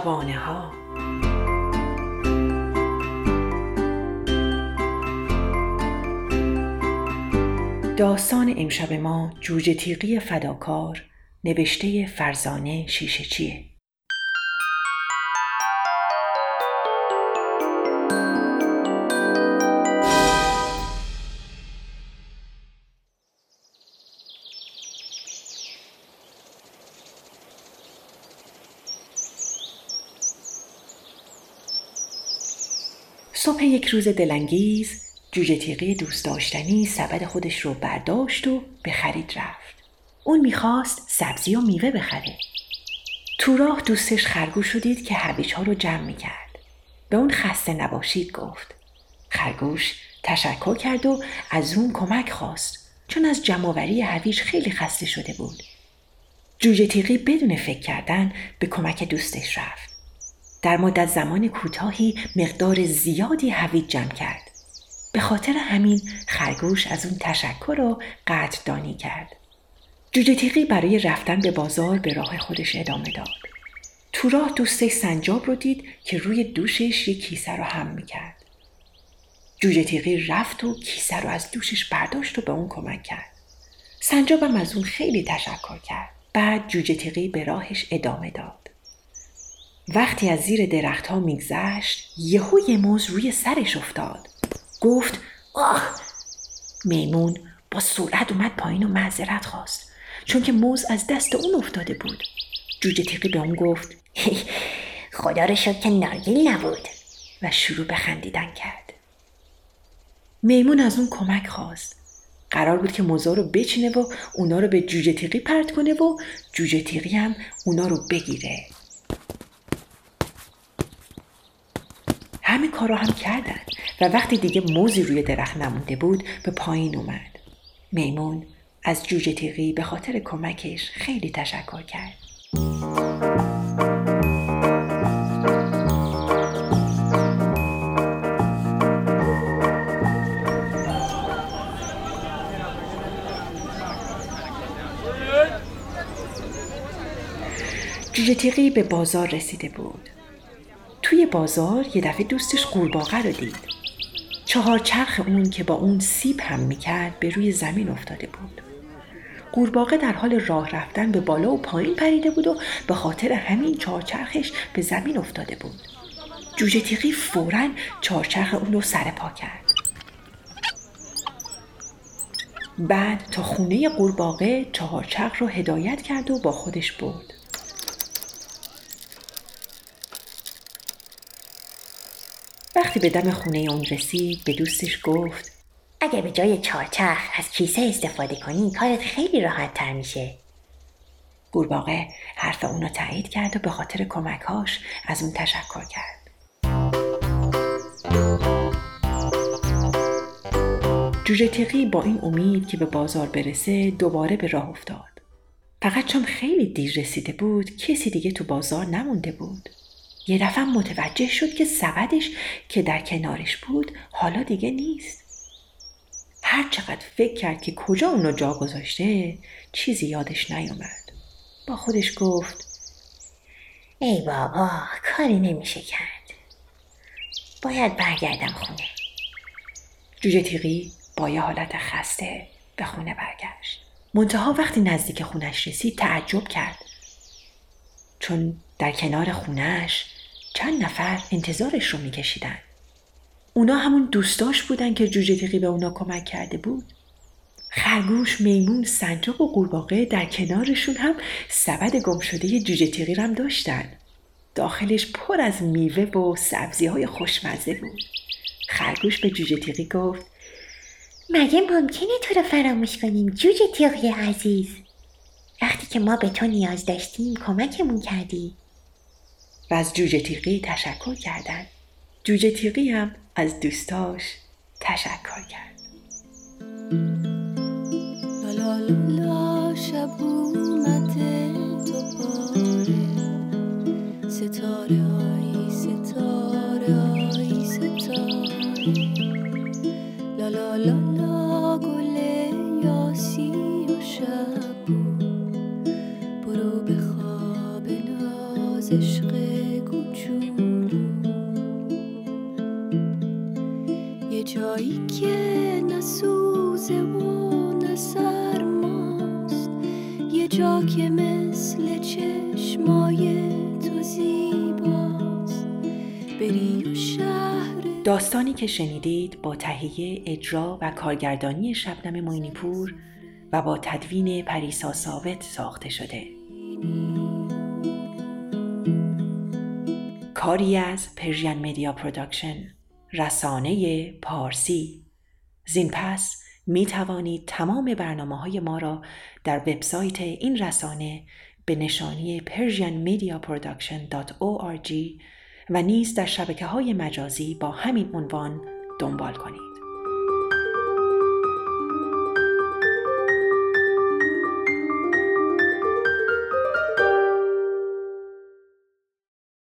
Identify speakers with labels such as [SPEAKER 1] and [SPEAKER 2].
[SPEAKER 1] شبانه ها داستان امشب ما جوجه تیغی فداکار نوشته فرزانه شیشه چیه صبح یک روز دلانگیز جوجه تیغی دوست داشتنی سبد خودش رو برداشت و به خرید رفت. اون می‌خواست سبزی و میوه بخره. تو راه دوستش خرگوش رو دید که هویج ها رو جمع می‌کرد. به اون خسته نباشید گفت. خرگوش تشکر کرد و از اون کمک خواست چون از جمعوری هویج خیلی خسته شده بود. جوجه تیغی بدون فکر کردن به کمک دوستش رفت. در مدت زمان کوتاهی مقدار زیادی هویج جمع کرد. به خاطر همین خرگوش از اون تشکر و قدردانی کرد. جوجه تیغی برای رفتن به بازار به راه خودش ادامه داد. تو راه دوستش سنجاب رو دید که روی دوشش یک کیسه رو هم می‌کرد. جوجه تیغی رفت و کیسه رو از دوشش برداشت و به اون کمک کرد. سنجابم از اون خیلی تشکر کرد. بعد جوجه تیغی به راهش ادامه داد. وقتی از زیر درختها میگذشت یهو یه موز روی سرش افتاد. گفت آه! میمون با سرعت اومد پایین و معذرت خواست چون که موز از دست اون افتاده بود. جوجه تیقی به اون گفت خدا رو شد که نارگیل نبود. و شروع به خندیدن کرد. میمون از اون کمک خواست. قرار بود که موزا رو بچینه و اونا رو به جوجه تیقی پرت کنه و جوجه تیقی هم اونا رو بگیره. کار رو هم کردن و وقتی دیگه موزی روی درخت نمونده بود به پایین اومد. میمون از جوجه تیغی به خاطر کمکش خیلی تشکر کرد. جوجه تیغی به بازار رسیده بود. توی بازار یه دفعه دوستش قورباغه رو دید. چهار چرخ اون که با اون سیب هم می‌کرد به روی زمین افتاده بود. قورباغه در حال راه رفتن به بالا و پایین پریده بود و به خاطر همین چهارچرخش به زمین افتاده بود. جوجه تیغی فورا چهارچرخ اون رو سر پا کرد. بعد تا خونه قورباغه چهارچرخ رو هدایت کرد و با خودش برد. وقتی به دم خونه اون رسید به دوستش گفت اگه به جای چارچخ از کیسه استفاده کنی کارت خیلی راحت تر میشه. گورباغه حرف اونو تایید کرد و به خاطر کمکهاش از اون تشکر کرد. جوجه تیغی با این امید که به بازار برسه دوباره به راه افتاد. فقط چون خیلی دیر رسیده بود کسی دیگه تو بازار نمونده بود. یه دفعه متوجه شد که سبدش که در کنارش بود حالا دیگه نیست. هر چقدر فکر کرد که کجا اونو جا گذاشته چیزی یادش نیومد. با خودش گفت ای بابا کاری نمیشه کرد. باید برگردم خونه. جوجه تیغی با یه حالت خسته به خونه برگشت. منتها وقتی نزدیک خونش رسید تعجب کرد. چون در کنار خونش چند نفر انتظارش رو میکشیدن. اونا همون دوستاش بودن که جوجه تیغی به اونا کمک کرده بود. خرگوش، میمون، سنجاب و قورباغه در کنارشون هم سبد گم شده جوجه تیغی هم داشتن. داخلش پر از میوه و سبزی های خوشمزه بود. خرگوش به جوجه تیغی گفت مگه ممکنه تو رو فراموش کنیم جوجه تیغی عزیز؟ وقتی که ما به تو نیاز داشتیم کمکمون کردی و از جوجه تیغی تشکر کردند. جوجه تیغی هم از دوستاش تشکر کرد.
[SPEAKER 2] تازه و نه سرماست. یه جا که مثل چشمای تو زیباست. بری و شهر
[SPEAKER 1] داستانی که شنیدید با تهیه اجرا و کارگردانی شبنم معینی‌پور و با تدوین پریسا ثابت ساخته شده. کاری از Persian Media Production رسانه پارسی زین پس می توانید تمام برنامه های ما را در وبسایت این رسانه به نشانی persianmediaproduction.org و نیز در شبکه های مجازی با همین عنوان دنبال کنید.